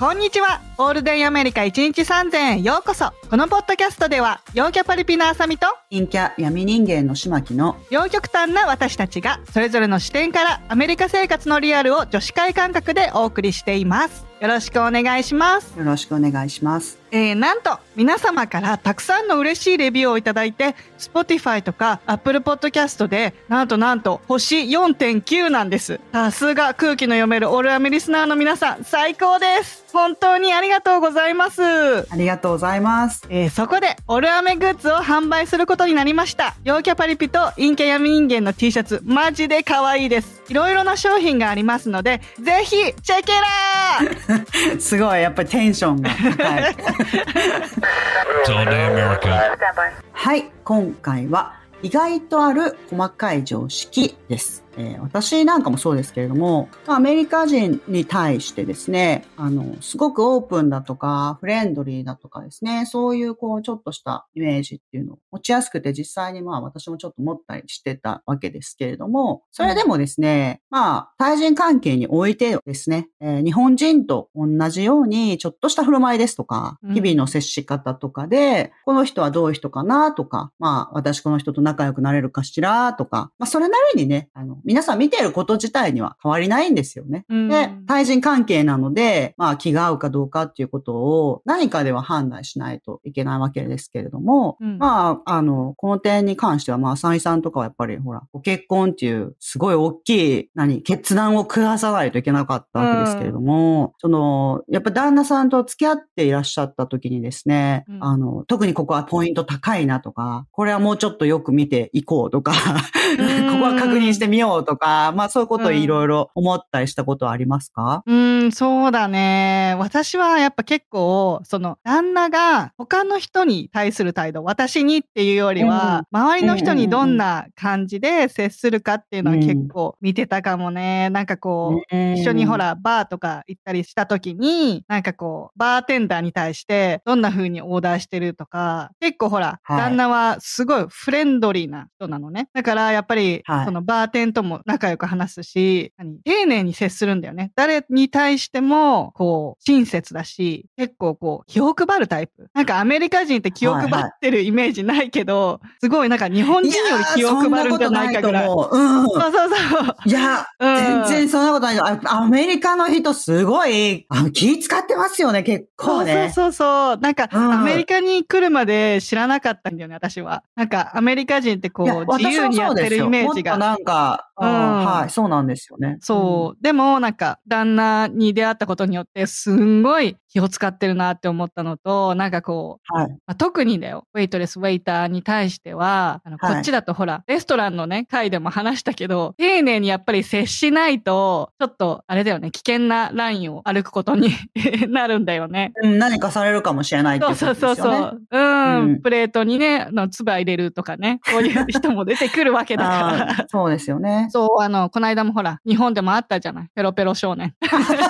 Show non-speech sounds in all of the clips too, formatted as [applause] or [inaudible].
こんにちは。オールデンアメリカ1日3000円ようこそ。このポッドキャストでは、陽キャパリピのあさみと、陰キャ闇人間の島木の両極端な私たちが、それぞれの視点からアメリカ生活のリアルを女子会感覚でお送りしています。よろしくお願いします。よろしくお願いします。えー、なんと、皆様からたくさんの嬉しいレビューをいただいて、Spotify とか Apple Podcast で、なんとなんと、星4.9なんです。さすが空気の読めるオールアメリスナーの皆さん、最高です。本当にありがとうございます。ありがとうございます。えーそこで、オルアメグッズを販売することになりました。陽キャパリピと陰キャ闇人間の T シャツ、マジで可愛いです。いろいろな商品がありますので、ぜひ、チェケラーすごい、やっぱりテンションが高い。はい、今回は意外とある細かい常識です。えー私なんかもそうですけれども、アメリカ人に対してですね、あの、すごくオープンだとか、フレンドリーだとかですね、そういうこう、ちょっとしたイメージっていうのを持ちやすくて、実際にまあ私もちょっと持ったりしてたわけですけれども、それでもですね、まあ、対人関係においてですね、えー日本人と同じように、ちょっとした振る舞いですとか、うん。日々の接し方とかで、この人はどういう人かなとか、まあ、私この人と仲良くなれるかしらとか、まあ、それなりにね、あの、皆さん見てること自体には変わりないんですよね。うん。で、対人関係なので、まあ、気が合うかどうかっていうことを何かでは判断しないといけないわけですけれども、うん。まあ、あの、この点に関しては、まあ、浅井さんとかはやっぱり、ほら、ご結婚っていう、すごい大きい、何、決断を下さないといけなかったわけですけれども、その、やっぱ旦那さんと付き合っていらっしゃった時にですね、うん。あの、特にここはポイント高いなとか、これはもうちょっとよく見ていこうとか、[laughs] ここは確認してみようとか、まあそういうことをいろいろ思ったりしたことはありますか、うーん、そうだね。私はやっぱ結構、その、旦那が他の人に対する態度、私にっていうよりは、周りの人にどんな感じで接するかっていうのはうん結構見てたかもね。なんかこう、一一緒にほ、ら、バーとか行ったりした時に、なんかこう、バーテンダーに対して、どんな風にオーダーしてるとか、結構ほら、はい旦那はすごいフレンドリーな人なのね。だから、やっぱり、はいそのバーテンとも仲良く話すし、何丁寧に接するんだよね。誰に対しても、こう、親切だし、結構こう、気を配るタイプ。なんかアメリカ人って気を配ってるイメージないけど、すごいなんか日本人より気を配るんじゃないかぐらい。いと思う。うん。そうそうそう。いや、うん全然そんなことないアメリカの人すごい、あ気使ってますよね、結構ね。そうそうそう。なんか、うんアメリカに来るまで知らなかったんだよね、私は。なんか、アメリカ人ってこう、自由にやってるイメージが。なんか、うんうんはい、そうなんですよね。そう。でも、なんか、旦那に出会ったことによって、すんごい気を使ってるなって思ったのと、なんかこう、うん。はい。まあ、特にだよ、ウェイトレス、ウェイターに対しては、あの、はいこっちだとほら、レストランのね、回でも話したけど、丁寧にやっぱり接しないと、ちょっと、あれだよね、危険なラインを歩くことに [laughs] なるんだよね。うん何かされるかもしれないってことですよね。そうそうそう。うん、うんプレートにね、あの、唾入れるとかね、こういう人も出てくるわけだかあら。ーそうですよね。そう、あの、この間もほら、日本でもあったじゃない。ペロペロ少年。[laughs]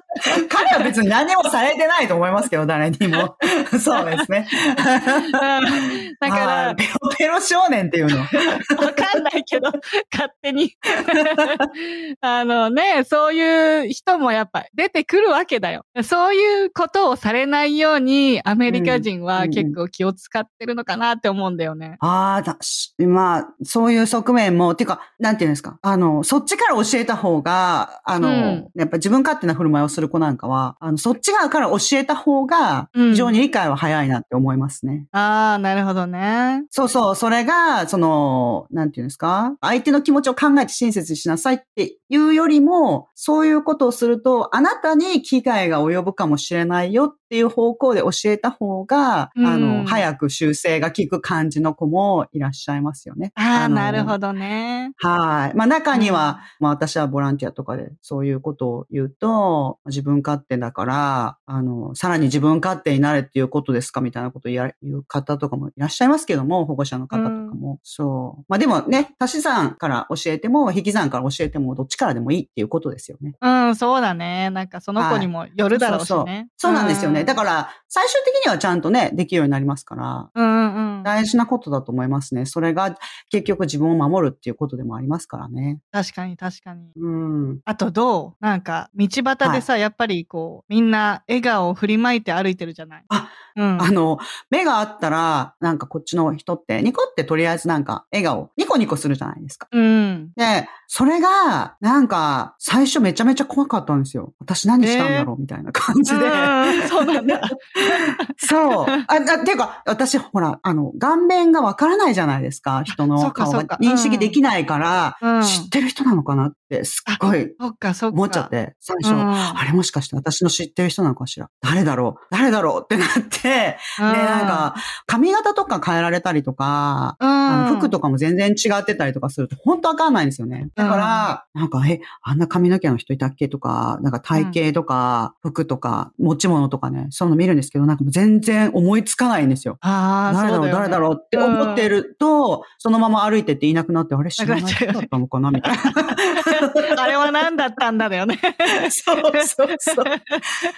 [laughs] 彼は別に何もされてないと思いますけど、誰にも。[laughs] そうですね。だかはらい、ペロペロ少年っていうの。[laughs] わかんないけど、勝手に。あのね、そういう人もやっぱ出てくるわけだよ。そういうことをされないように、アメリカ人は結構気を使ってるのかなって思うんだよね。ああ、だしまあ、そういう側面も、ていうか、なんていうんですか？あの、そっちから教えた方が、あの、うんやっぱ自分勝手な振る舞いをする子なんかは、あの、そっち側から教えた方が、うん非常に理解は早いなって思いますね。ああ、なるほどね。そうそう、それが、その、なんていうんですか？相手の気持ちを考えて親切にしなさいっていうよりも、そういうことをすると、あなたに危害が及ぶかもしれないよってっていう方向で教えた方が、うんあの、早く修正が効く感じの子もいらっしゃいますよね。ああ、のなるほどね。はい。まあ中には、まあ私はボランティアとかでそういうことを言うと、自分勝手だから、あの、さらに自分勝手になれっていうことですかみたいなことを言う方とかもいらっしゃいますけども、保護者の方とかも。そう。まあでもね、足し算から教えても、引き算から教えても、どっちからでもいいっていうことですよね。うん、そうだね。なんかその子にもよるだろうしそうそうね。そうなんですよね。だかから、最終的にはちゃんとね、できるようになりますから、ら、うんうんうん。大事なことだと思いますね。それが結局自分を守るっていうことでもありますからね。確かに確かに。うん。あとどう？なんか、道端でさ、やっぱりこう、みんな笑顔を振りまいて歩いてるじゃない？あ、うん。あの、目があったら、なんかこっちの人って、ニコってとりあえずなんか笑顔、ニコニコするじゃないですか。うん。で、それが、なんか、最初めちゃめちゃ怖かったんですよ。私何したんだろう？みたいな感じで。うんそうなんだ。[laughs] そう。あ、あっていうか、私、ほら、あの、顔面がわからないじゃないですか。人その顔が認識できないから、うん知ってる人なのかなって、すっごい。思っちゃって、最初、うんあれもしかして私の知ってる人なのかしら？誰だろう？誰だろう？ってなって、で、なんか、髪型とか変えられたりとか、うん、あの服とかも全然違ってたりとかすると、本当わかんないんですよね。だから、なんか、え、あんな髪の毛の人いたっけとか、なんか体型とか、服とか、持ち物とかね、そういうの見るんですけど、なんか全然思いつかないんですよ。ああ、誰だろう、誰だろうって思ってると、そのまま歩いてっていなくなって、あれ知らない人だったのかなみたいな。[laughs] あれは何だったんだだよね。そうそうそう。で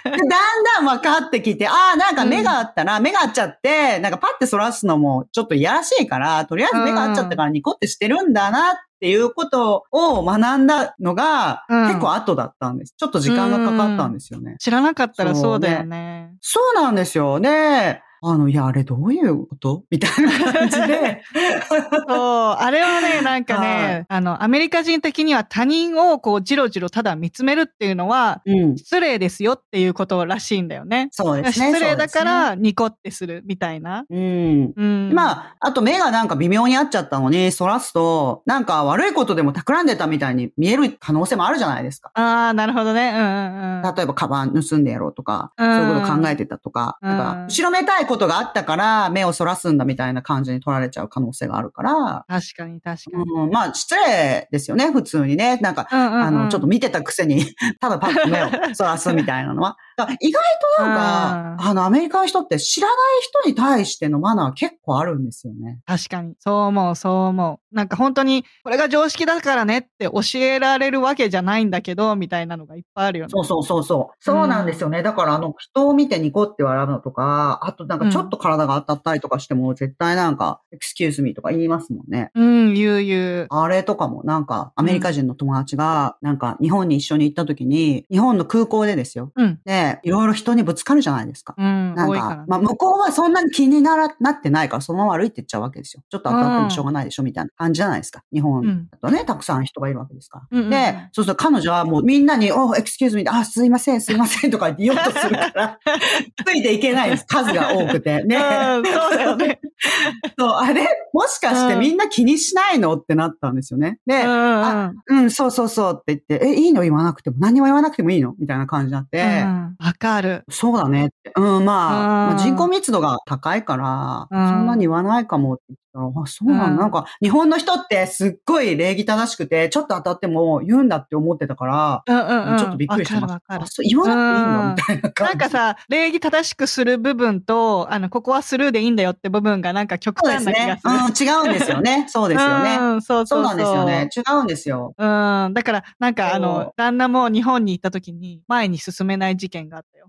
だんだん分かってきて、ああ、なんか目があったら、目が合っちゃって、なんかパッて反らすのもちょっといやらしいから、とりあえず目が合っちゃったからニコってしてるんだなっていうことを学んだのが、うん結構後だったんです。ちょっと時間がかかったんですよね。知らなかったらそうだよね。そうなんですよね。あの、いや、あれどういうこと？[laughs] みたいな感じで。[laughs] そう、あれはね、[laughs] なんかね、はいあの、アメリカ人的には他人をこう、じろじろただ見つめるっていうのは、うん。失礼ですよっていうことらしいんだよね。そうですね。失礼だから、ニコってするみたいな。うん。うん。まあ、あと目がなんか微妙に合っちゃったのに、反らすと、なんか悪いことでも企んでたみたいに見える可能性もあるじゃないですか。ああ、なるほどね。うんうんうん。例えば、カバン盗んでやろうとか、うんそういうこと考えてたとか、うんなんか、後ろめたいことがあったから、目を反らすんだみたいな感じに取られちゃう可能性があるから、確かに確かに。うん、まあ、失礼ですよね、普通にね。なんか、うんうんうんあの、ちょっと見てたくせに、[laughs] ただパッと目を反らすみたいなのは。意外となんか、あの、アメリカの人って知らない人に対してのマナー結構あるんですよね。確かに。そう思う、そう思う。なんか本当に、これが常識だからねって教えられるわけじゃないんだけど、みたいなのがいっぱいあるよね。そうそうそうそう。そうなんですよね。だからあの、人を見てニコって笑うのとか、あとなんかちょっと体が当たったりとかしても、絶対なんか、excuse me とか言いますもんね。うん、言う言う。あれとかもなんか、アメリカ人の友達が、なんか日本に一緒に行った時に、日本の空港でですよ。うん。で、いろいろ人にぶつかるじゃないですか。うん、なんか。かまあ、向こうはそんなに気になら、なってないから、そのまま歩いてっちゃうわけですよ。ちょっと当たってもしょうがないでしょ、みたいな感じじゃないですか。日本だとね、たくさん人がいるわけですから。うんうんうんで、そうすると彼女はもうみんなに、お、エクスキューズミあ、すいません、すいませんとか言おうとするから、[laughs] ついていけないです。数が多くて。ね。うん、そうだよね。[laughs] そう、あれもしかしてみんな気にしないのってなったんですよね。で、うんあうん、そうそうそうって言って、え、いいの？言わなくても、何にも言わなくてもいいの？みたいな感じになって、うん。わかる。そうだね。うん、まあ、うんまあ人口密度が高いから、うんそんなに言わないかもっあ、そうなんだ。うんなんか、日本の人ってすっごい礼儀正しくて、ちょっと当たっても言うんだって思ってたから、うんうんうん。ちょっとびっくりしてました。わかるわかあそう言わなくていいんだ、うんみたいな感じ。なんかさ、礼儀正しくする部分と、あの、ここはスルーでいいんだよって部分がなんか極そうですね端な気がす。る。うん、違うんですよね。[laughs] そうですよね。うん、そうそううそなんですよね。違うんですよ。うん。だから、なんかあそうの、旦那も日本に行った時に前に進めない事件があったよ。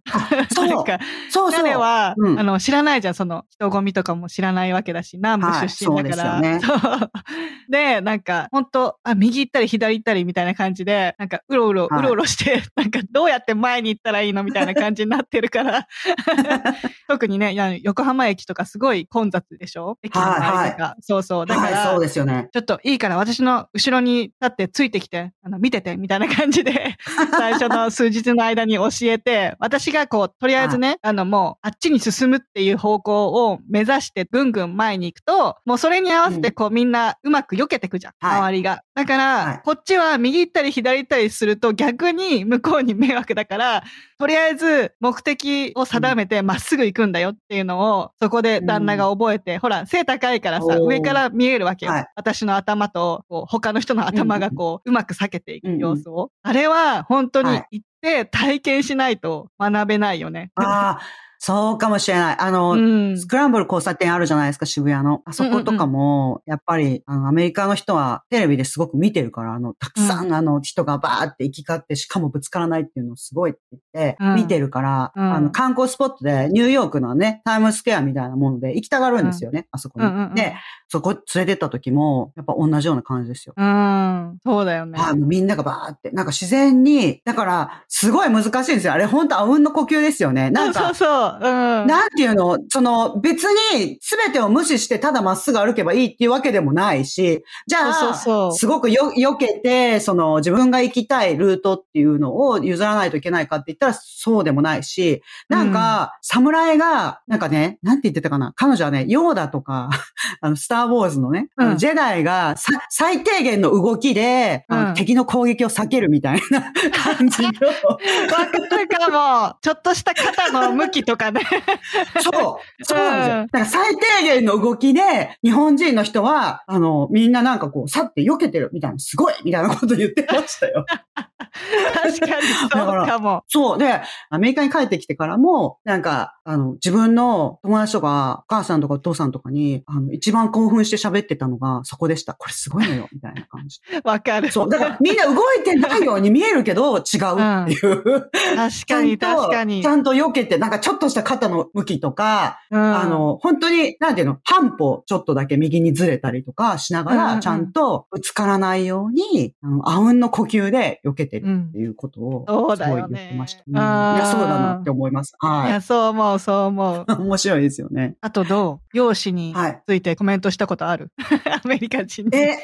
そう [laughs] なんか、そうそう。彼は、うんあの、知らないじゃん、その、人混みとかも知らないわけだし、南部出身。はいそうそう [laughs] で、なんか、本当あ、右行ったり左行ったりみたいな感じで、なんか、うろうろ、はいうろうろして、[laughs] なんか、どうやって前に行ったらいいのみたいな感じになってるから。[laughs] 特にね、横浜駅とかすごい混雑でしょ？駅の周りとか。そうそう。だから、はい、そうですよね。ちょっといいから私の後ろに立ってついてきて、あの、見てて、みたいな感じで、最初の数日の間に教えて、私がこう、とりあえずね、あの、もう、あっちに進むっていう方向を目指してぐんぐん前に行くと、もうそれに合わせてこうみんなうまく避けてくじゃん。はい周りが。だから、はいこっちは右行ったり左行ったりすると逆に向こうに迷惑だから、とりあえず目的を定めてまっすぐ行くんだよっていうのを、そこで旦那が覚えて、ほら、背高いからさ、上から見えるわけよ。はい私の頭と、こう他の人の頭がこう、うまく避けていく様子を。あれは本当にはい行って体験しないと学べないよね。ああ、そうかもしれない。あの、うんスクランブル交差点あるじゃないですか、渋谷の。あそことかも、やっぱり、あの、アメリカの人はテレビですごく見てるから、あの、たくさん、あの、人がバーって行き交って、しかもぶつからないっていうのをすごいって言って、うん見てるから、うんあの、観光スポットで、ニューヨークのね、タイムスクエアみたいなもので行きたがるんですよね、あそこに。うんうんうんで、そこ連れてった時も、やっぱ同じような感じですよ。うん、そうだよね。はい、もうみんながバーって、なんか自然に、だから、すごい難しいんですよ。あれ本当あうんの呼吸ですよね。なんか、そうそうそう。うん。なんていうのその別に全てを無視してただまっすぐ歩けばいいっていうわけでもないし、じゃあ、そうそうすごくよ、避けて、その自分が行きたいルートっていうのを譲らないといけないかって言ったらそうでもないし、なんか、侍が、なんかね、なんて言ってたかな？彼女はね、ヨーダとか、[laughs] あの、スターウォーズのね、うん。ジェダイがさ最低限の動きで、うん。敵の攻撃を避けるみたいな感じの、[laughs] わかるかも。ちょっとした肩の向きとかね。そう。[laughs] そうなんですよ。うんだから最低限の動きで、日本人の人は、あの、みんななんかこう、さって避けてるみたいな、すごいみたいなこと言ってましたよ。確かにそうかも。そう。で、アメリカに帰ってきてからも、なんか、あの、自分の友達とか、お母さんとかお父さんとかに、あの、一番興奮して喋ってたのがそこでした。これすごいのよ、みたいな感じ。[laughs] わかる。そう。だからみんな動いてないように見えるけど、違うっていう。確かに、確かに。ちゃんと避けて、なんかちょっとした肩の向きとか、うんあ、の、本当に、なんていうの、半歩ちょっとだけ右にずれたりとかしながら、ちゃんとぶつからないように、あの、あうんの呼吸で避けてるっていうことを、すごい言ってました。うんあーいや、そうだなって思います。いはや、そう思う、そう思う。い。[laughs] 面白いですよね。あとどう？容姿にはい。ついてコメントしたことある？[laughs] アメリカ人に。え、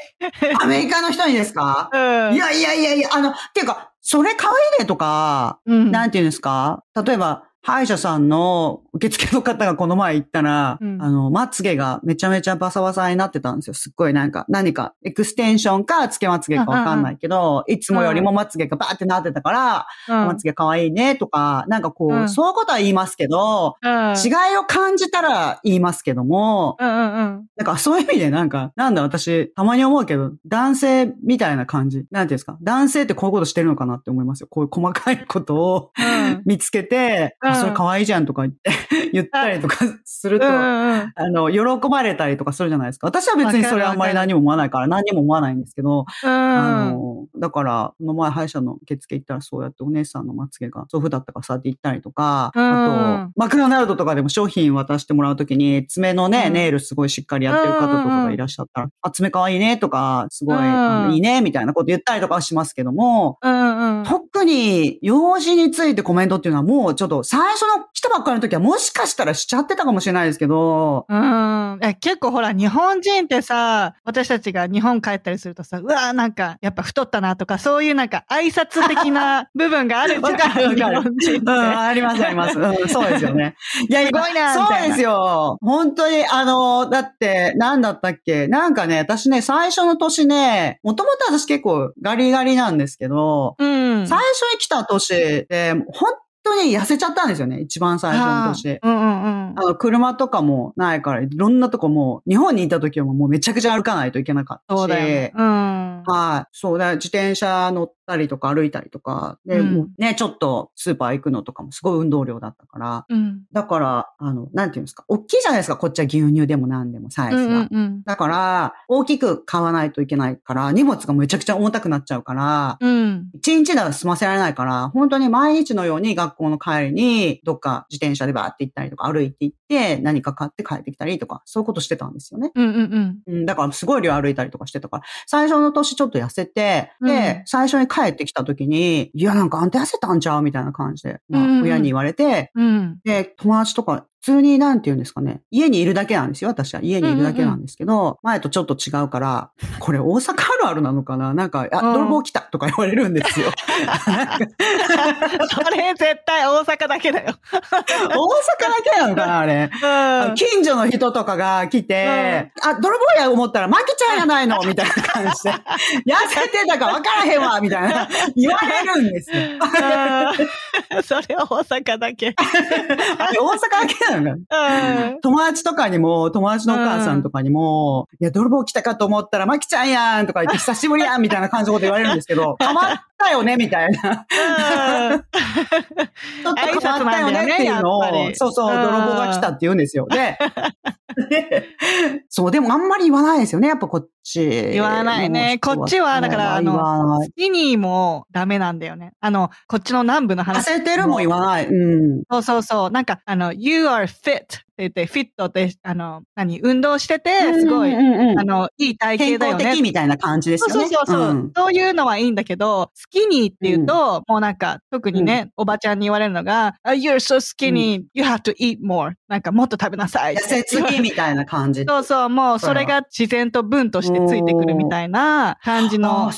アメリカの人にですか？うん。いやいやいやいや、あの、っていうか、それ可愛いねとか、うん、なんていうんですか？例えば、歯医者さんの受付の方がこの前行ったら、うんあの、まつげがめちゃめちゃバサバサになってたんですよ。すっごいなんか、何か、エクステンションか、つけまつげかわかんないけど、いつもよりもまつげがバーってなってたから、うん、まつげ可愛いねとか、なんかこう、うんそういうことは言いますけど、うん、違いを感じたら言いますけども。なんかそういう意味でなんか、なんだ私、たまに思うけど、男性みたいな感じ。なんていうんですか男性ってこういうことしてるのかなって思いますよ。こういう細かいことをうん [laughs] 見つけて、うんあそれ可愛いじゃんとか言って、[laughs] 言ったりとかすると、うんあうんうん。の、喜ばれたりとかするじゃないですか。私は別にそれあんまり何も思わないから、何にも思わないんですけど、あの、だから、この前歯医者の受付行ったらそうやってお姉さんのまつげが祖父だったからさって言ったりとか、うん。あと、マクドナルドとかでも商品渡してもらうときに、爪のね、うん。ネイルすごいしっかりやってる方とかがいらっしゃったら、あ、爪可愛いねとか、すごい、いいねみたいなこと言ったりとかはしますけども、うんうん。特に、用事についてコメントっていうのはもうちょっと最初の来たばっかりの時はもしかしたらしちゃってたかもしれないですけど、うん。え、結構ほら、日本人ってさ、私たちが日本帰ったりするとさ、うわーなんか、やっぱ太ったなとか、そういうなんか挨拶的な [laughs] 部分があるじゃ日本人。うん、ありますあります。うん、そうですよね。いや、すごいなそうですよ。本当に、あの、だって、なんだったっけ？なんかね、私ね、最初の年ね、もともと私結構ガリガリなんですけど、うん。最初に来た年で、本当に痩せちゃったんですよね、一番最初の年。うんうんうん。あの、車とかもないから、いろんなとこも、日本にいた時はもうめちゃくちゃ歩かないといけなかったし。そうだよね。うん。はい。そうだ、自転車乗ったりとか歩いたりとか、で、うんもうね、ちょっとスーパー行くのとかもすごい運動量だったから、うん。だから、あの、なんていうんですか、大きいじゃないですか、こっちは牛乳でも何でもサイうんズが。うんうん。だから、大きく買わないといけないから、荷物がめちゃくちゃ重たくなっちゃうから、うん。一日では済ませられないから、本当に毎日のように学校の帰りに、どっか自転車でバーって行ったりとか、歩いて行って、何か買って帰ってきたりとか、そういうことしてたんですよね。うんうんうん。うん、だからすごい量歩いたりとかしてたから、最初の年ちょっと痩せて、で、うん最初に帰ってきた時に、いや、なんかあんた痩せたんちゃう？みたいな感じで、まあ親に言われて、うん。で、友達とか普通になんて言うんですかね。家にいるだけなんですよ。私は家にいるだけなんですけど、前とちょっと違うから、これ大阪あるあるなのかな？なんか、あ、うん泥棒来たとか言われるんですよ。[laughs] それ絶対大阪だけだよ。大阪だけなのかなあれ。うん。近所の人とかが来て、あ、泥棒や思ったら、マキちゃんやないの？みたいな感じで、痩せてたか分からへんわみたいな、言われるんですよ。うんそれは大阪だけ。[laughs] あれ大阪だけうん。友達とかにも、友達のお母さんとかにも、いや、泥棒来たかと思ったら、マキちゃんやんとか言って、[laughs] 久しぶりやんみたいな感じのこと言われるんですけど、変わったよねみたいな。うん [laughs] ちょっと変わったよねっていうのをそうそう、うん泥棒が来たって言うんですよ。で、[laughs] でそう、でもあんまり言わないですよね、やっぱこっち。言わないねこっちはだからあの言わないスキニーもダメなんだよね。あの、こっちの南部の痩話。せてるも言わない。うん。そうそうそう。なんか、あの、you are fit って言って、フィットって、あの、何、運動してて、すごい、うんうんうんあの、いい体健型だよね康的。みたいな感じですよね。そうそうそう、んそういうのはいいんだけど、スキニーって言うと、もうなんか、特にね、おばちゃんに言われるのが、あ You're so skinny,、you have to eat more. なんか、もっと食べなさい。痩せつきみたいな感じ。[laughs] そうそう、もうそれが自然と文としてついてくるみたいな感じあの。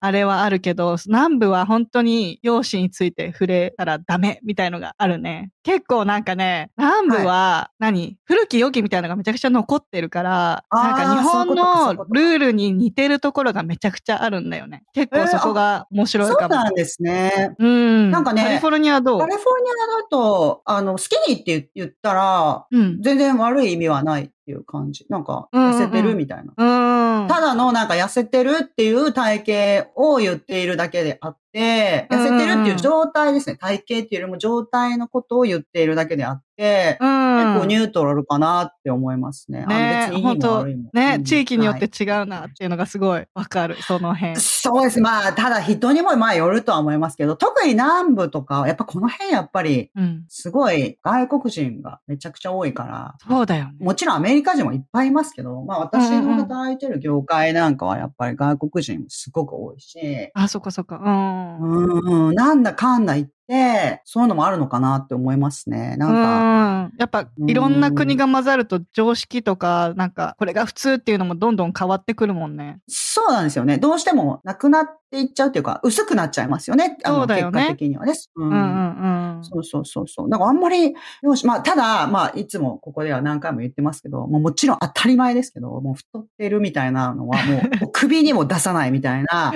あれはあるけど、南部は本当に容姿について触れたらダメみたいのがあるね。結構なんかね、南部は何、古き良きみたいなのがめちゃくちゃ残ってるから、なんか日本のルールに似てるところがめちゃくちゃあるんだよね。結構そこが面白いそかも。うなんですね。うん。なんかねカリフォルニアはどう？カリフォルニアだと、あの、スキニーって言ったら、うん。全然悪い意味はないっていう感じ。なんか、うんうんうん痩せてるみたいな。うん。ただのなんか痩せてるっていう体型を言っているだけであって、痩せてるっていう状態ですね。体型っていうよりも状態のことを言っているだけであってて、うん。結構ニュートラルかなって思いますね。ね別にいいも本当悪いも。ね、うん地域によってはい違うなっていうのがすごいわかる、その辺。そうです。まあ、ただ人にもまあよるとは思いますけど、特に南部とかは、やっぱこの辺やっぱり、うん。すごい外国人がめちゃくちゃ多いから、そうだよね。もちろんアメリカ人もいっぱいいますけど、まあ私うんうんの働いてる業界なんかはやっぱり外国人もすごく多いし、あ、そっかそっか。うん。うん、うん、なんだかんだ言って、そういうのもあるのかなって思いますね。なんか、うん。やっぱ、うんいろんな国が混ざると常識とか、なんか、これが普通っていうのもどんどん変わってくるもんね。そうなんですよね。どうしてもなくなっていっちゃうっていうか、薄くなっちゃいますよね。あのそうだよね結果的にはね。ううんうんうん。そうそうそうそう。だからあんまり、よし、まあ、ただ、まあ、いつもここでは何回も言ってますけど、もうもちろん当たり前ですけど、もう太ってるみたいなのは [laughs] もう、首にも出さないみたいな、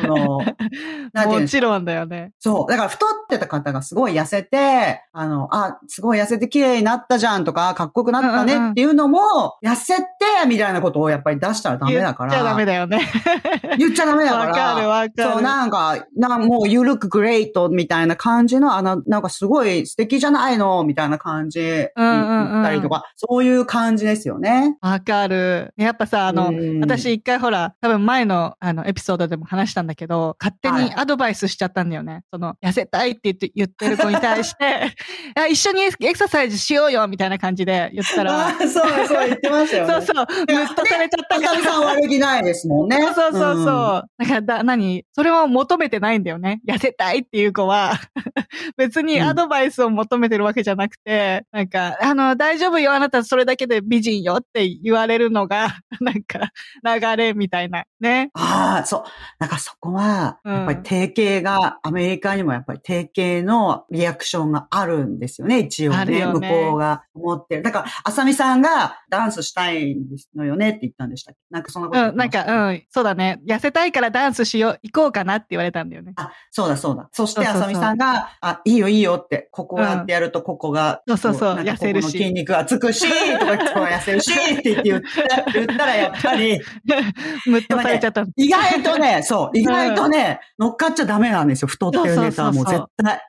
その、[laughs] なんていうもちろんだよね。そう。だから太ってた方がすごい痩せて、あの、あ、すごい痩せて綺麗になったじゃんとか、かっこよくなったねっていうのも、痩せて、みたいなことをやっぱり出したらダメだから。言っちゃダメだよね。[laughs] 言っちゃダメだから。わかるわかる。そう、なんか、なもう、you look great みたいな感じの、あの、なんかすごい素敵じゃないのみたいな感じったりとか、そういう感じですよね。わかる。やっぱさ、あの、うん私一回ほら、多分前のあのエピソードでも話したんだけど、勝手はいにアドバイスしちゃったんだよね。その、痩せたいって言って言ってる子に対して、[laughs] あ一緒にエクササイズしようよみたいな感じで言ったあら、そう、そう言ってましたよね。[laughs] そうそう、ムッとされちゃったから。さん悪気ないですもんね。そうそうそうそう。んだからだ、何？それを求めてないんだよね。痩せたいっていう子は、[laughs] 別にアドバイスを求めてるわけじゃなくて、なんか、あの、大丈夫よ、あなたそれだけで美人よって言われるのが、なんか、流れみたいな、ね。ああ、そう。なんかそこは、うんやっぱり定型が、アメリカにもやっぱり定型のリアクションがあるんですよね、一応ね。ね向こうが思ってる。だから、あさみさんがダンスしたいのよねって言ったんでしたっけ？なんかそんなこと言うん、なんか、うん、そうだね。痩せたいからダンスしよう、行こうかなって言われたんだよね。あ、そうだそうだ。そして、そうそうそうあさみさんが、あ、いいよいいよって、ここをやってやると、ここが、そうそうそうなんか痩せるし筋肉がつくし、とか痩せるし、って言って言った言ったら、やっぱり、[laughs] ムッとされちゃった。意外とね、そう、意外とね、乗っかっちゃダメなんですよ。太ってるネタはもう絶対。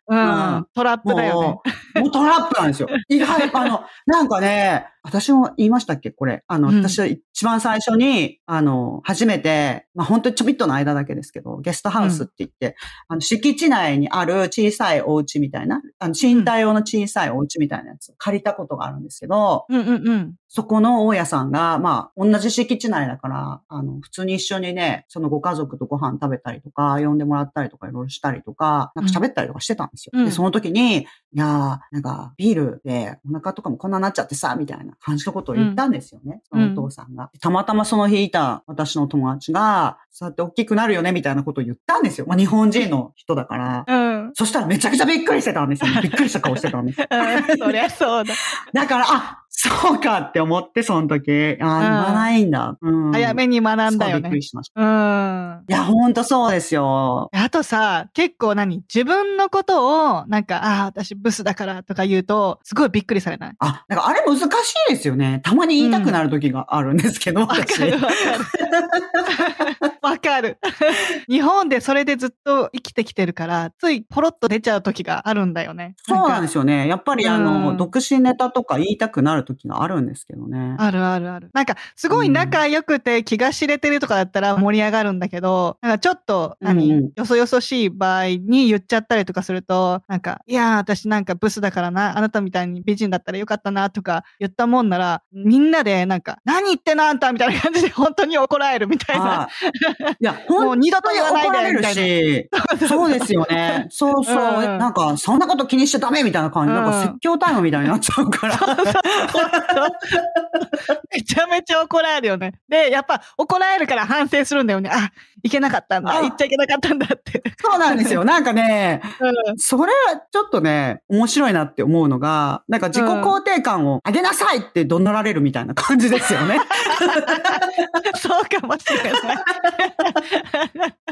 うん、うんトラップだよねも。う、もうトラップなんですよ。意外、あの、なんかね、私も言いましたっけ？これ。あの、うん私は一番最初に、あの、初めて、まあ本当にちょびっとの間だけですけど、ゲストハウスって言って、あの、敷地内にある小さいお家みたいな、あの、賃貸用の小さいお家みたいなやつを借りたことがあるんですけど、うんうんうん。そこの大家さんが、まあ、同じ敷地内だから、あの、普通に一緒にね、そのご家族とご飯食べたりとか、呼んでもらったりとか、いろいろしたりとか、なんか喋ったりとかしてたんですよ。うんで、その時に、いやー、なんか、ビールでお腹とかもこんなになっちゃってさ、みたいな感じのことを言ったんですよね。そのお父さんが。たまたまその日いた私の友達が、そうやって大きくなるよね、みたいなことを言ったんですよ。まあ、日本人の人だから。うん。そしたらめちゃくちゃびっくりしてたんですよ。びっくりした顔してたんですよ。[laughs] うんそりゃそうだ。だから、あ、そうかって思って、その時。あ、言わないんだ。うん。早めに学んだよねびっくり。しました。うん。いや、ほんとそうですよ。あとさ、結構何自分のことを、なんか、ああ、私ブスだからとか言うと、すごいびっくりされない？あ、なんかあれ難しいですよね。たまに言いたくなる時があるんですけど、わか私。るわかる。[laughs] わかる。日本でそれでずっと生きてきてるから、ついポロッと出ちゃう時があるんだよね。そうなんですすよね。やっぱりあの、うん独身ネタとか言いたくなる時があるんですけどね。あるあるある。なんか、すごい仲良くて気が知れてるとかだったら盛り上がるんだけど、なんかちょっと、何、うんうんよそよそしい場合に言っちゃったりとかすると、なんか、いやー、私なんかブスだからな、あなたみたいに美人だったらよかったな、とか言ったもんなら、みんなでなんか、何言ってんのあんたみたいな感じで [laughs] 本当に怒られるみたいな。はい。いや、[laughs] も本う二度と言わないでみたいな。し、そうですよね。そうそう。うんなんか、そんなこと気にしちゃダメみたいな感じ。なんか説教タイムみたいになっちゃうから。めちゃめちゃ怒られるよね。で、やっぱ怒られるから反省するんだよね。あ、いけなかったんだ。あ言っちゃいけなかったんだって。そうなんですよ。[laughs] なんかね、うんそれはちょっとね、面白いなって思うのが、なんか自己肯定感を上げなさいって怒鳴られるみたいな感じですよね。[laughs] そうかもしれない。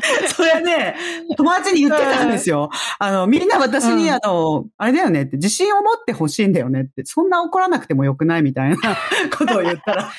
[laughs] それね、友達に言ってたんですよ。あの、みんな私に、うんあの、あれだよねって、自信を持ってほしいんだよねって、そんな怒らなくてもよくないみたいな [laughs] ことを言ったら、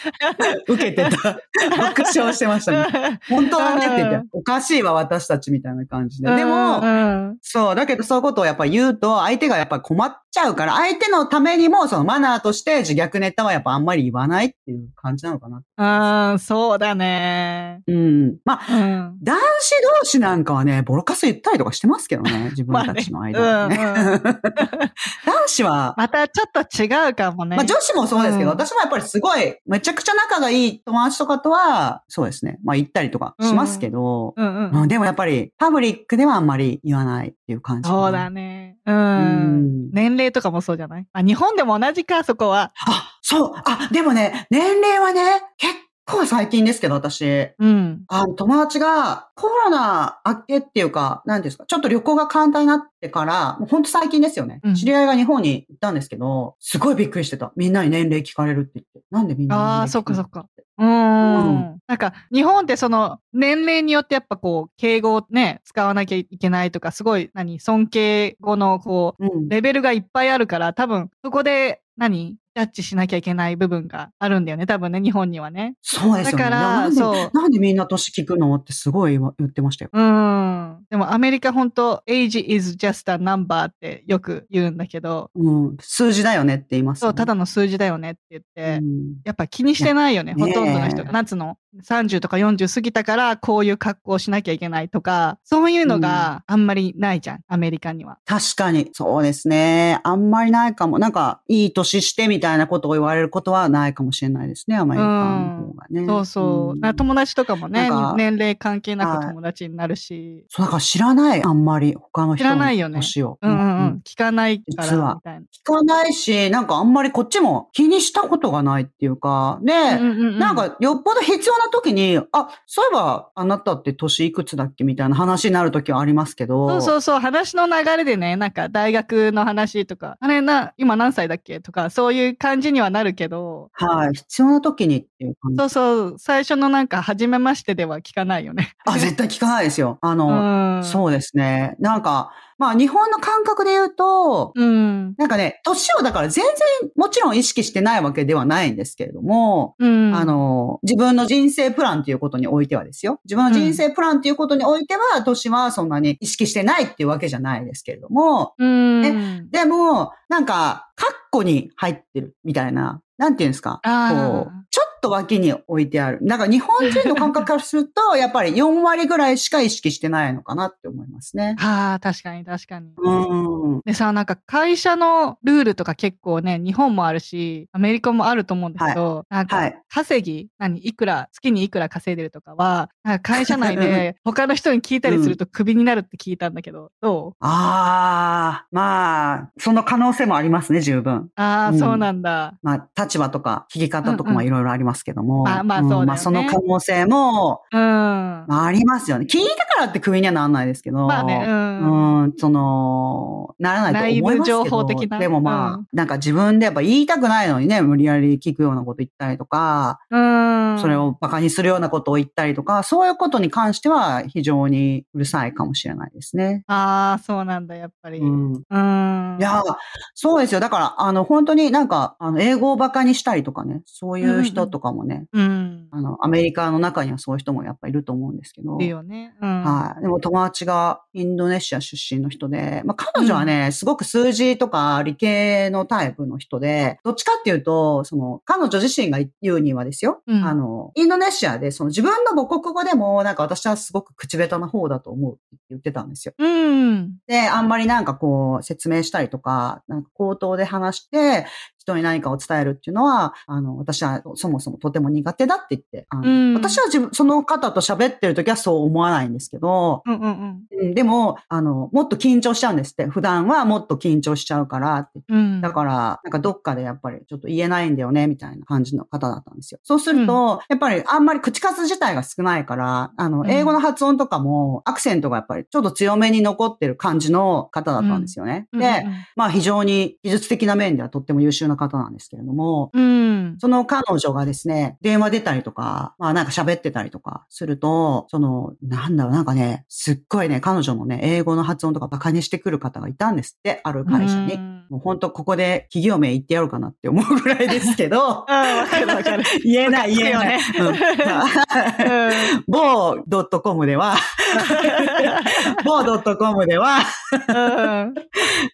受けてた。爆笑してましたね。本当だねって言って、おかしいわ、私たちみたいな感じで。でも、うんそう、だけどそういうことをやっぱ言うと、相手がやっぱ困っちゃうから、相手のためにも、そのマナーとして自虐ネタはやっぱあんまり言わないっていう感じなのかな。うん、そうだね。うん。まあ、うん。男子同士なんかはね、ボロカス言ったりとかしてますけどね、[laughs] 自分たちの間うんでね。うん。[laughs] 男子は、またちょっと違うかもね。まあ女子もそうですけど、うん私もやっぱりすごい、めちゃくちゃ仲がいい友達とかとは、そうですね、まあ言ったりとかしますけど、うんうん。うんでもやっぱり、パブリックではあんまり言わないっていう感じ。そうだね。ううんん。年齢とかもそうじゃない？あ、日本でも同じか、そこは。あ、そう。あ、でもね、年齢はね、結構最近ですけど、私。うん。あの、友達がコロナ明けっていうか、何ですか、ちょっと旅行が簡単になってから、もうほんと最近ですよね。うん知り合いが日本に行ったんですけど、すごいびっくりしてた。みんなに年齢聞かれるって言って。なんでみんなああ、そっかそっか。うーん。なんか、日本ってその、年齢によってやっぱこう、敬語をね、使わなきゃいけないとか、すごい、何、尊敬語のこう、うん。レベルがいっぱいあるから、多分、そこで、何ジャッジしなきゃいけない部分があるんだよね。多分ね、日本にはね。そうですよね。だからなんでそうなんでみんな年聞くのってすごい言ってましたよ。うーん。でもアメリカ本当 age is just a number ってよく言うんだけど、うん。数字だよねって言いますよそう、ね、ただの数字だよねって言って、うんやっぱ気にしてないよね、ほとんどの人が。ねえなんつうの ?30 とか40過ぎたからこういう格好をしなきゃいけないとか、そういうのがあんまりないじゃん、アメリカには。確かに、そうですね。あんまりないかも。なんか、いい年してみたいなことを言われることはないかもしれないですね、アメリカの方がね。そうそう。ん。な友達とかもねなんか、年齢関係なはいく友達になるし、そう、だから知らない、あんまり、他の人知らないよね。うんうんううんん、聞かないから、みたいな。聞かないし、なんかあんまりこっちも気にしたことがないっていうか、で、うんうんうん。なんか、よっぽど必要な時に、あ、そういえば、あなたって年いくつだっけみたいな話になる時はありますけど。そうそうそう、話の流れでね、なんか大学の話とか、あれな、今何歳だっけとか、そういう感じにはなるけど、はい。必要な時にっていう感じ。そうそう、最初のなんか、初めましてでは聞かないよね。あ、絶対聞かないですよ。あうの、ん。そうですね。なんか、まあ日本の感覚で言うと、うん。なんかね、年をだから全然もちろん意識してないわけではないんですけれども、うん。あ、の、自分の人生プランっていうことにおいてはですよ。自分の人生プランっていうことにおいては、年はそんなに意識してないっていうわけじゃないですけれども、うん。でも、なんか、カッコに入ってるみたいななんていうんですか、こう、ちょっと脇に置いてある。だから日本人の感覚からすると、やっぱり4割ぐらいしか意識してないのかなって思いますね。はあ、確かに確かに。うん。でさ、なんか会社のルールとか結構ね、日本もあるし、アメリカもあると思うんですけど、なんかはい稼ぎ、何、いくら、月にいくら稼いでるとかは、なんか会社内で [laughs] 他の人に聞いたりするとクビになるって聞いたんだけど、どう？ああ、まあ、その可能性もありますね、十分。ああ、うんそうなんだ。まあ、立場とか、聞き方とかもうんうんいろいろありますけども。まあまあそうだよねまあ、その可能性も、うん。まあ、ありますよね。聞いたからってクビにはならないですけど。まあね、うん。うん、その、ならないと思いますけど。情報的なでもまあ、うんなんか自分でやっぱ言いたくないのにね、無理やり聞くようなこと言ったりとか、うん。それを馬鹿にするようなことを言ったりとか、そういうことに関しては非常にうるさいかもしれないですね。ああ、そうなんだ、やっぱり。うん。うん。いや、そうですよ。だから、あの、本当になんか、あの、英語を馬鹿にしたりとかね、そういう人とかもね、うん。あの、アメリカの中にはそういう人もやっぱいると思うんですけど。いいよね。うん。はい。でも友達がインドネシア出身の人で、まあ彼女はね、すごく数字とか理系のタイプの人で、どっちかっていうと、その、彼女自身が言うにはですよ、うんあの、インドネシアでその自分の母国語でも、なんか私はすごく口下手な方だと思うって言ってたんですよ。うん。で、あんまりなんかこう、説明したりとか、なんか口頭で話して、人に何かを伝えるっていうのは、あの、私はそもそもとても苦手だって言って、あのうん私は自分、その方と喋ってる時はそう思わないんですけど、うんうんうん。うんでも、あの、もっと緊張しちゃうんですって。普段はもっと緊張しちゃうからって。うん。だから、なんかどっかでやっぱりちょっと言えないんだよね、みたいな感じの方だったんですよ。そうすると、やっぱりあんまり口数自体が少ないから、あの、うん英語の発音とかも、アクセントがやっぱりちょっと強めに残ってる感じの方だったんですよね。うんで、まあ非常に技術的な面ではとっても優秀な方なんですけれども、うん。その彼女がですね、電話出たりとか、まあなんか喋ってたりとかすると、その、なんだろう、なんかね、すっごいね、彼女のね、英語の発音とかバカにしてくる方がいたんですって、ある会社に。うんもう本当ここで企業名言ってやろうかなって思うぐらいですけど。[laughs] [laughs] 言えない言えない。某ドットコムでは、[laughs] 某ドットコムでは、うん。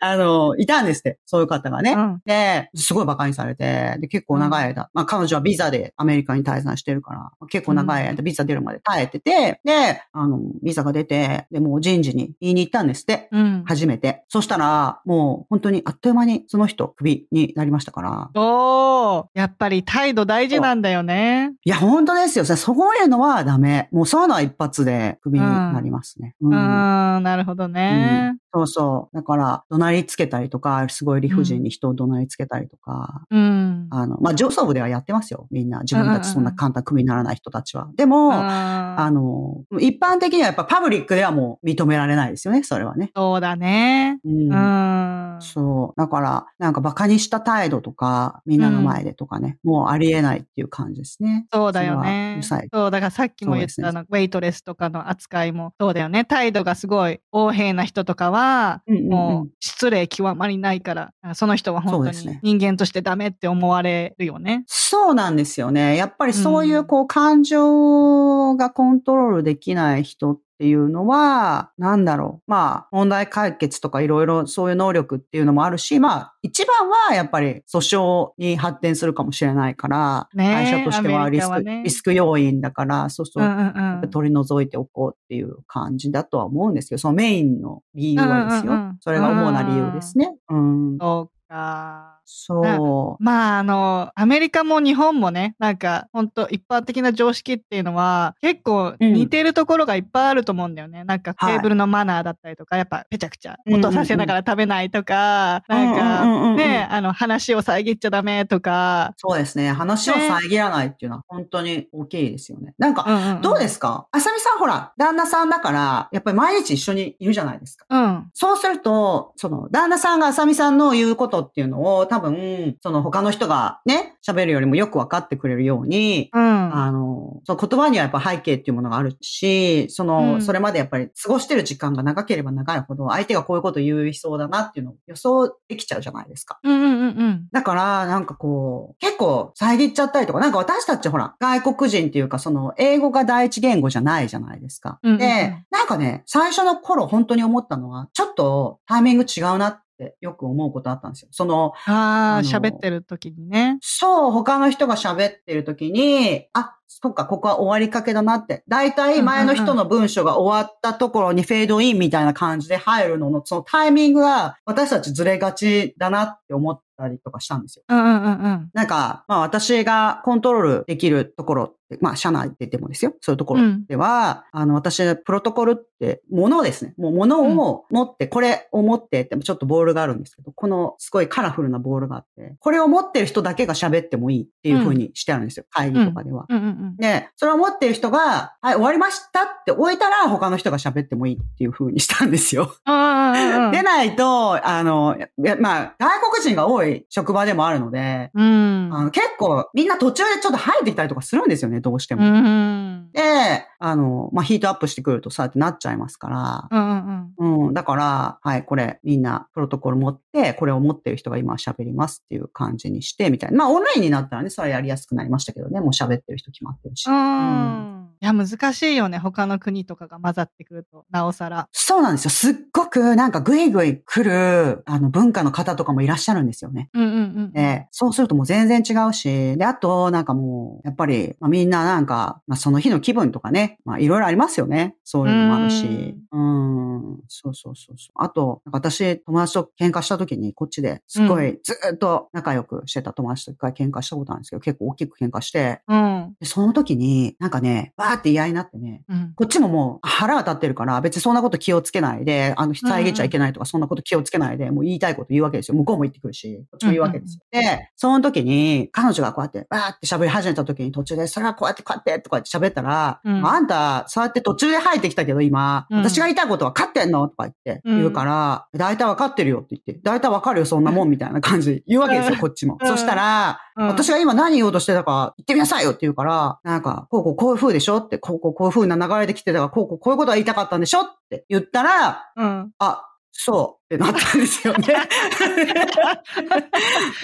あの、いたんですって、そういう方がね。うんで、すごい馬鹿にされて、で、結構長い間、まあ彼女はビザでアメリカに滞在してるから、結構長い間ビザ出るまで耐えてて、で、あの、ビザが出て、で、もう人事に言いに行ったんですって。うん。初めて。そしたら、もう本当にあっという間にその人、クビになりましたから。おー、やっぱり態度大事なんだよね。いや、本当ですよ。そういうのはダメ。もうそういうのは一発でクビになりますね。ううんん、なるほどね。そうそう。だから、怒鳴りつけたりとか、すごい理不尽に人を怒鳴りつけたりとか、うん。あの、まあ、上層部ではやってますよ。みんな。自分たちそんな簡単クビにならない人たちは。でも、ああの、一般的にはやっぱパブリックではもう認められないですよね。それはね。そうだね。うんうん。そう。だから、なんか馬鹿にした態度とか、みんなの前でとかね、もうありえないっていう感じですね。そうだよねる。さい。そう、だからさっきも言ったあの、ウェイトレスとかの扱いも、そうだよね。態度がすごい横柄な人とかは、うんうんうんもう失礼極まりないから、その人は本当に人間としてダメって思われるよね。そうなんですよね。やっぱりそういううんこう感情がコントロールできない人っていうのは、なんだろう。まあ、問題解決とかいろいろそういう能力っていうのもあるし、まあ、一番はやっぱり訴訟に発展するかもしれないから、ねえ会社としてはリリスク、ねリスク要因だから、そうそうう、んうんうん。取り除いておこうっていう感じだとは思うんですけど、そのメインの理由はですよ。うんうんうんそれが主な理由ですね。うん。そうか。そう。まあ、あの、アメリカも日本もね、なんか、本当一般的な常識っていうのは、結構似てるところがいっぱいあると思うんだよね。なんか、テはいーブルのマナーだったりとか、やっぱ、ぺちゃくちゃ、音させながら食べないとか、うんうんうんなんか、うんうんうんね、あの、話を遮っちゃダメとか、そうですね。話を遮らないっていうのは本当に大きいですよね。なんか、うんうんどうですか？あさみさんほら、旦那さんだから、やっぱり毎日一緒にいるじゃないですか。うん。そうすると、その、旦那さんがあさみさんの言うことっていうのを、多分、その他の人がね、喋るよりもよく分かってくれるように、うん。あの、その言葉にはやっぱ背景っていうものがあるし、その、うんそれまでやっぱり過ごしてる時間が長ければ長いほど、相手がこういうこと言いそうだなっていうのを予想できちゃうじゃないですか。うんうんうんうん。だから、なんかこう、結構遮っちゃったりとか、なんか私たちほら、外国人っていうか、その、英語が第一言語じゃないじゃないですか。うんうんうんで、なんかね、最初の頃本当に思ったのは、ちょっとタイミング違うなってってよく思うことあったんですよ。その、ああ、喋ってる時にね。そう、他の人が喋ってる時に、あ、そっか、ここは終わりかけだなって。だいたい前の人の文章が終わったところにフェードインみたいな感じで入るのの、そのタイミングが私たちずれがちだなって思ったりとかしたんですよ。うんうんうんうん。なんか、まあ私がコントロールできるところって、まあ社内ででもですよ。そういうところでは、あの私、プロトコルって、ものですね。もうものを持って、これを持ってって、ちょっとボールがあるんですけど、このすごいカラフルなボールがあって、これを持ってる人だけが喋ってもいいっていう風にしてあるんですよ。会議とかでは。うんうんうん。で、それを持ってる人が、はい、終わりましたって置いたら他の人が喋ってもいいっていう風にしたんですよ。うんうんうんうん。でないと、あの、まあ、外国人が多い職場でもあるので、うん。あの結構みんな途中でちょっと入ってきたりとかするんですよね、どうしてうも。ん。で、あの、まあ、ヒートアップしてくるとそうやってなっちゃいますから、うんうんうん。うん、だから、はい、これ、みんな、プロトコル持って、これを持ってる人が今喋りますっていう感じにして、みたいな。まあ、オンラインになったらね、それはやりやすくなりましたけどね、もう喋ってる人決まってるし。うん。いや、難しいよね。他の国とかが混ざってくると、なおさら。そうなんですよ。すっごく、なんか、ぐいぐい来る、あの、文化の方とかもいらっしゃるんですよね。うんうんうん。で、そうするともう全然違うし、で、あと、なんかもう、やっぱり、まあ、みんななんか、まあ、その日の気分とかね、まあ、いろいろありますよね。そういうのもあるし。うん。そうそうそうそう。あと、なんか私、友達と喧嘩した時に、こっちですごい、ずーっと仲良くしてた友達と一回喧嘩したことあるんですけど、結構大きく喧嘩して、うん。でその時に、なんかね、バーって言いになってね、うん。こっちももう腹が立ってるから、別にそんなこと気をつけないで、あの、遮っちゃいけないとか、そんなこと気をつけないで、もう言いたいこと言うわけですよ。向こうも言ってくるし、こっちも言うわけですよ。で、その時に、彼女がこうやって、バーって喋り始めた時に途中で、それはこうやってこうやって、とか言って喋ったら、うんあんた、そうやって途中で入ってきたけど、今、うん私が言いたいことは分かってんのとか言って、言うから、大体分かってるよって言って、大体分かるよ、そんなもん、みたいな感じで言うわけですよ、うんこっちも。うんそしたら、うん私が今何言おうとしてたか言ってみなさいよって言うから、なんか、こうこうこういう風でしょって、こうこうこういう風な流れで来てたから、こうこうこういうことが言いたかったんでしょって言ったら、うん。あ、そうってなったんですよね。[laughs]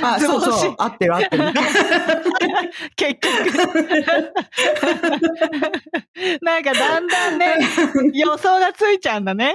あ、そうそう、合ってる合ってる。[laughs] 結局。[laughs] なんかだんだんね、予想がついちゃうんだね。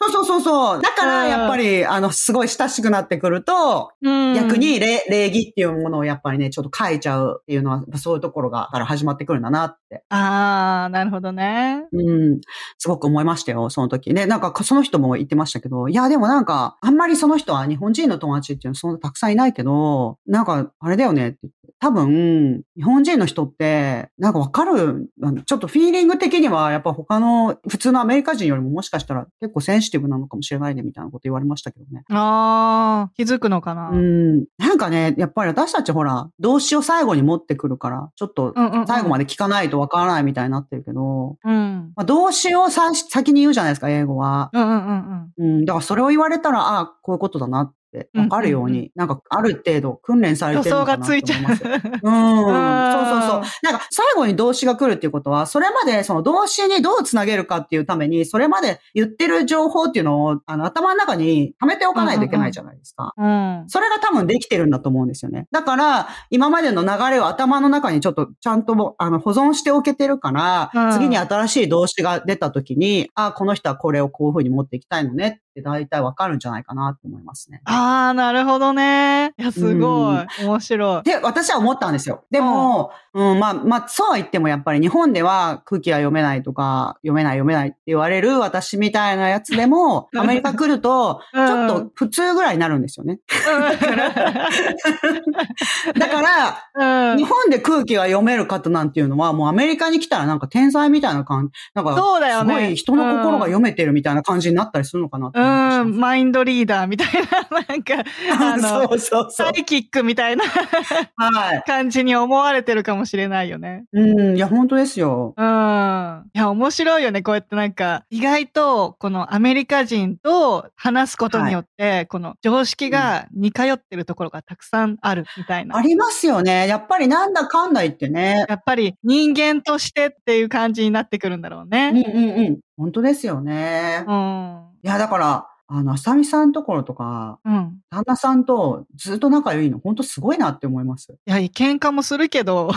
そうそうそうそう。だから、うんやっぱり、あの、すごい親しくなってくると、うん逆に礼礼儀っていうものをやっぱりね、ちょっと書いちゃうっていうのは、そういうところが、から始まってくるんだなって。ああ、なるほどね。うん。すごく思いましたよ、その時。ね、なんか、その人も言ってましたけど、いや、でももなんか、あんまりその人は日本人の友達っていうのはそんなたくさんいないけど、なんか、あれだよねって言っ。多分、日本人の人って、なんかわかる、あのちょっとフィーリング的には、やっぱ他の、普通のアメリカ人よりももしかしたら結構センシティブなのかもしれないね、みたいなこと言われましたけどね。ああ、気づくのかな。うん。なんかね、やっぱり私たちほら、動詞を最後に持ってくるから、ちょっと最後まで聞かないとわからないみたいになってるけど、うん。まあ、動詞をさ先に言うじゃないですか、英語は。うんうんうんうん。だからそれを言われたら、ああ、こういうことだなってわかるように、うんうんなんかある程度訓練さうん。予れてるの想がかなと思いついちゃう。ます。うん。そうそうそう。[laughs] なんか最後に動詞が来るっていうことは、それまでその動詞にどうつなげるかっていうために、それまで言ってる情報っていうのを、あの、頭の中に溜めておかないといけないじゃないですか。うん。それが多分できてるんだと思うんですよね。だから、今までの流れを頭の中にちょっとちゃんとあの保存しておけてるから、うん次に新しい動詞が出た時に、あ、この人はこれをこういう風に持っていきたいのねって大体わかるんじゃないかなと思いますね。ああ、なるほどね。いや、すごい。面白い。で、私は思ったんですよ。でも、うん、まあ、まあ、そうは言ってもやっぱり日本では空気は読めないとか、読めない読めないって言われる私みたいなやつでも、アメリカ来ると、ちうんょっと普通ぐらいになるんですよね。だから、うん日本で空気が読める方なんていうのは、もうアメリカに来たらなんか天才みたいな感じ、なんか、そうだよねすごい人の心が読めてるみたいな感じになったりするのかなってうん、マインドリーダーみたいな、なんか、あの、[laughs] そうそうそう。サイキックみたいなはい。感じに思われてるかもしれないよね。うん、いや、本当ですよ。うん。いや、面白いよね。こうやってなんか、意外と、このアメリカ人と話すことによって、この常識が似通ってるところがたくさんあるみたいな。ありますよね。やっぱりなんだかんだ言ってね。やっぱり人間としてっていう感じになってくるんだろううんね。うんうん。本当ですよね。うん。いや、だから、あの、あさみさんのところとか、うん。旦那さんとずっと仲良いの、本当すごいなって思います。いや、喧嘩もするけど。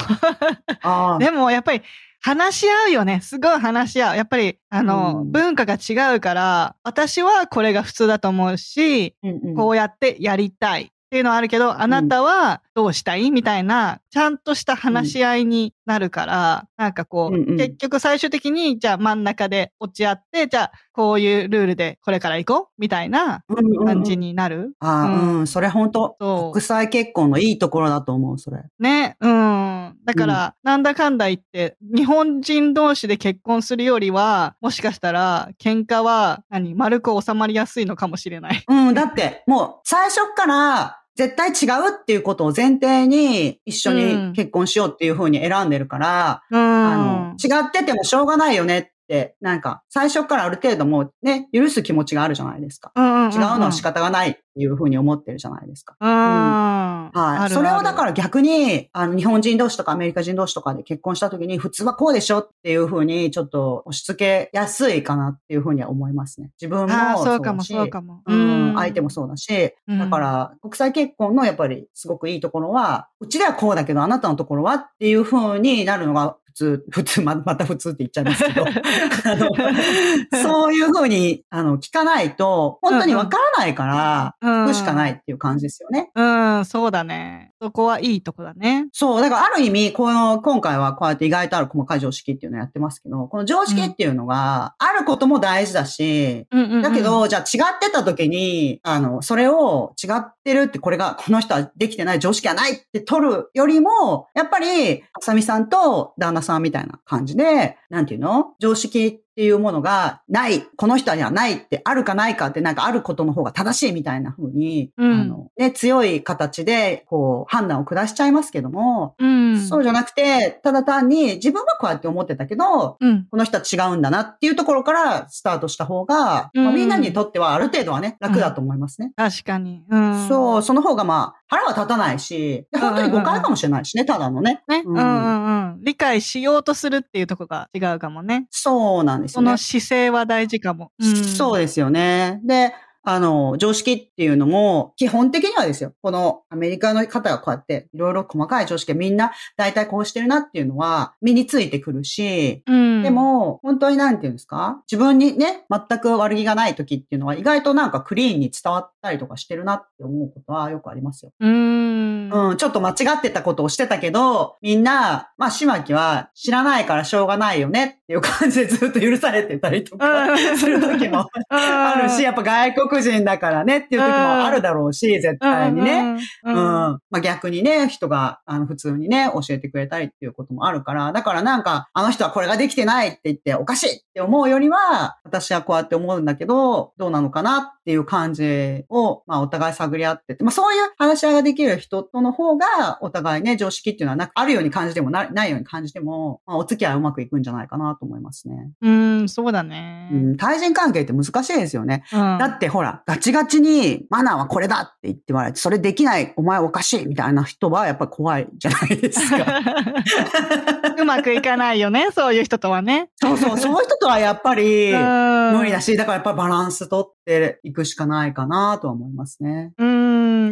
[laughs] でもやっぱり話し合うよね。すごい話し合う。やっぱり、あの、うん文化が違うから、私はこれが普通だと思うし、うんうんこうやってやりたいっていうのはあるけど、あなたはどうしたい？みたいな、ちゃんとした話し合いになるから、なんかこう、うんうん。結局最終的に、じゃあ真ん中で落ち合って、じゃあこういうルールでこれから行こう？みたいなうんうんうん。感じになる？ああ、うん。うん、それ本当国際結婚のいいところだと思う、それ。ね、うん。だから、なんだかんだ言って、日本人同士で結婚するよりは、もしかしたら、喧嘩は、何、丸く収まりやすいのかもしれない。うん、だって、もう、最初から、絶対違うっていうことを前提に一緒うんに結婚しようっていうふうに選んでるから、うん。あの、違っててもしょうがないよねって、なんか、最初からある程度もうね、許す気持ちがあるじゃないですか。うんうんうんうん、違うのは仕方がないいうふうに思ってるじゃないですか。うん。ははい。それをだから逆に、あの、日本人同士とかアメリカ人同士とかで結婚した時に、普通はこうでしょっていうふうに、ちょっと押し付けやすいかなっていうふうには思いますね。自分もそうそうかも、そうかも。うん、相手もそうだし、うんだから、国際結婚のやっぱりすごくいいところは、うちではこうだけど、あなたのところはっていう風になるのが普通、[laughs] 普通、ま、また普通って言っちゃいますけど、[laughs] あのそういう風に、あの、聞かないと、本当にわからないから、うくしかないっていう感じですよね。うん、そうだね。そこはいいとこだね。そう。だからある意味、この、今回はこうやって意外とある細かい常識っていうのをやってますけど、この常識っていうのが、あることも大事だし、うんうんうんだけど、じゃあ違ってた時に、あの、それを違ってるって、これが、この人はできてない常識はないって取るよりも、やっぱり、あさみさんと旦那さんみたいな感じで、なんていうの？常識っていうものがない、この人にはないってあるかないかってなんかあることの方が正しいみたいな風に、うんあの、ね、強い形で、こう、判断を下しちゃいますけども、うん。そうじゃなくて、ただ単に自分はこうやって思ってたけど、うん。この人は違うんだなっていうところからスタートした方が、まあ、うんみんなにとってはある程度はね、楽だと思いますね。確かに。うん。そう、その方がまあ、腹は立たないし、で本当に誤解かもしれないしね、ただのね。ね。ううんんうんうん。理解しようとするっていうところが違うかもね。そうなんですよねその。姿勢は大事かも。うん、そうですよね。で、あの、常識っていうのも、基本的にはですよ。このアメリカの方がこうやって、いろいろ細かい常識がみんな大体こうしてるなっていうのは身についてくるし、うん。で、も、本当になんていうんですか？自分にね、全く悪気がない時っていうのは意外となんかクリーンに伝わったりとかしてるなって思うことはよくありますよ。うん。うん、ちょっと間違ってたことをしてたけど、みんな、まあ、しまきは知らないからしょうがないよねっていう感じでずっと許されてたりとかうん。する時もあるし、やっぱ外国人だからねっていう時もあるだろうし、絶対にね。うん。まあ、逆にね、人が、あの、普通にね、教えてくれたりっていうこともあるから、だからなんか、あの人はこれができてないって言っておかしいって思うよりは、私はこうやって思うんだけど、どうなのかなっていう感じを、まあ、お互い探り合ってて、まあ、そういう話し合いができる人との方が、お互いね、常識っていうのはなく、あるように感じてもな、ないように感じても、まあ、お付き合いうまくいくんじゃないかなと思いますね。うん、そうだね。うん、対人関係って難しいですよね。うんだってほら、ガチガチにマナーはこれだって言って言われて、それできない、お前おかしいみたいな人はやっぱり怖いじゃないですか。[laughs] うまくいかないよね、そういう人とはね。そうそう、そういう人とはやっぱり無無理だし、だからやっぱりバランス取っていくしかないかなとは思いますね。うん。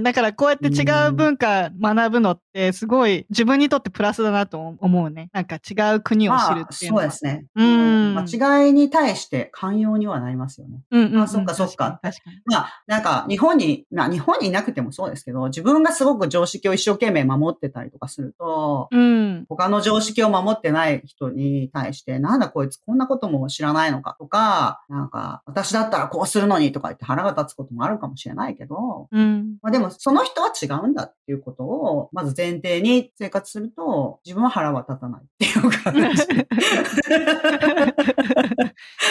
だからこうやって違う文化学ぶのってすごい自分にとってプラスだなと思うね。なんか違う国を知るまあ、っていうのは。そうですね。うん間違いに対して寛容にはなりますよね。うんうんうん。あそっかそっか確かに。まあ、なんか、日本に、まあ、日本にいなくてもそうですけど、自分がすごく常識を一生懸命守ってたりとかすると、うん。他の常識を守ってない人に対して、なんだこいつこんなことも知らないのかとか、なんか、私だったらこうするのにとか言って腹が立つこともあるかもしれないけど、うん。まあでもその人は違うんだっていうことを、まず前提に生活すると、自分は腹は立たないっていう感じ。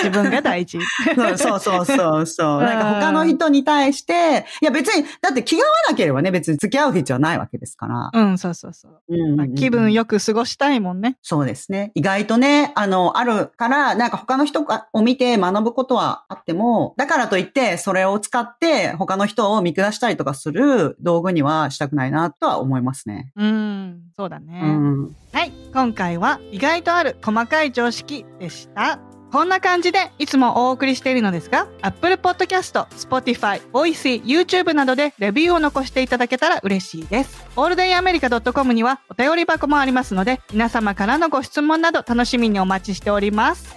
自分が大事。そうそうそうそうそう。なんか他の人に対して、いや別に、だって気が合わなければね、別に付き合う必要はないわけですから。うん、そうそうそう。うんうんうん気分よく過ごしたいもんね。そうですね。意外とね、あの、あるから、なんか他の人を見て学ぶことはあっても、だからといって、それを使って他の人を見下したりとかする道具にはしたくないなとは思いますね。うん、そうだね。うん。はい。今回は意外とある細かい常識でした。こんな感じでいつもお送りしているのですが Apple Podcast、Spotify、Voicy、YouTube などでレビューを残していただけたら嬉しいです。オールデイアメリカ .com にはお便り箱もありますので皆様からのご質問など楽しみにお待ちしております。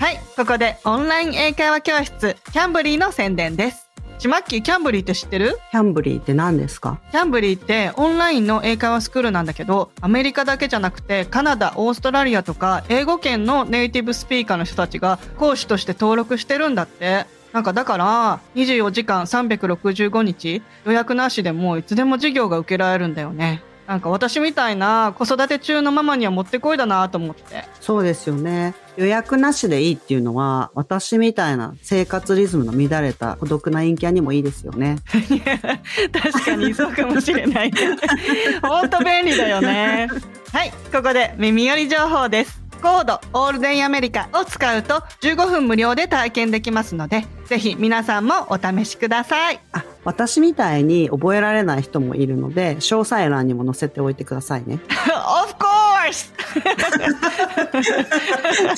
はい、ここでオンライン英会話教室キャンブリーの宣伝です。ちまっきーキャンブリーって知ってる？キャンブリーって何ですか？キャンブリーってオンラインの英会話スクールなんだけどアメリカだけじゃなくてカナダオーストラリアとか英語圏のネイティブスピーカーの人たちが講師として登録してるんだって。なんかだから24時間365日予約なしでもいつでも授業が受けられるんだよねなんか私みたいな子育て中のママにはもってこいだなと思ってそうですよね。予約なしでいいっていうのは、私みたいな生活リズムの乱れた孤独な陰キャにもいいですよね。[laughs] 確かにそうかもしれない。[laughs] 本当便利だよね。はい、ここで耳寄り情報です。コードオールデンアメリカを使うと15分無料で体験できますので、ぜひ皆さんもお試しください。あ、私みたいに覚えられない人もいるので、詳細欄にも載せておいてくださいね。[laughs] of course!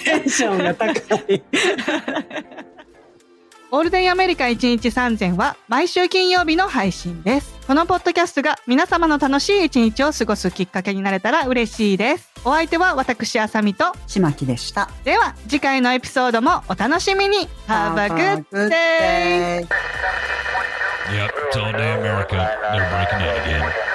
[laughs] テンションが高い。オールデンアメリカ1日3000は毎週金曜日の配信です。このポッドキャストが皆様の楽しい一日を過ごすきっかけになれたら嬉しいです。お相手は私、あさみと、ちまきでした。では次回のエピソードもお楽しみに Have a good day! Yep, it's all day America. They're breaking in again.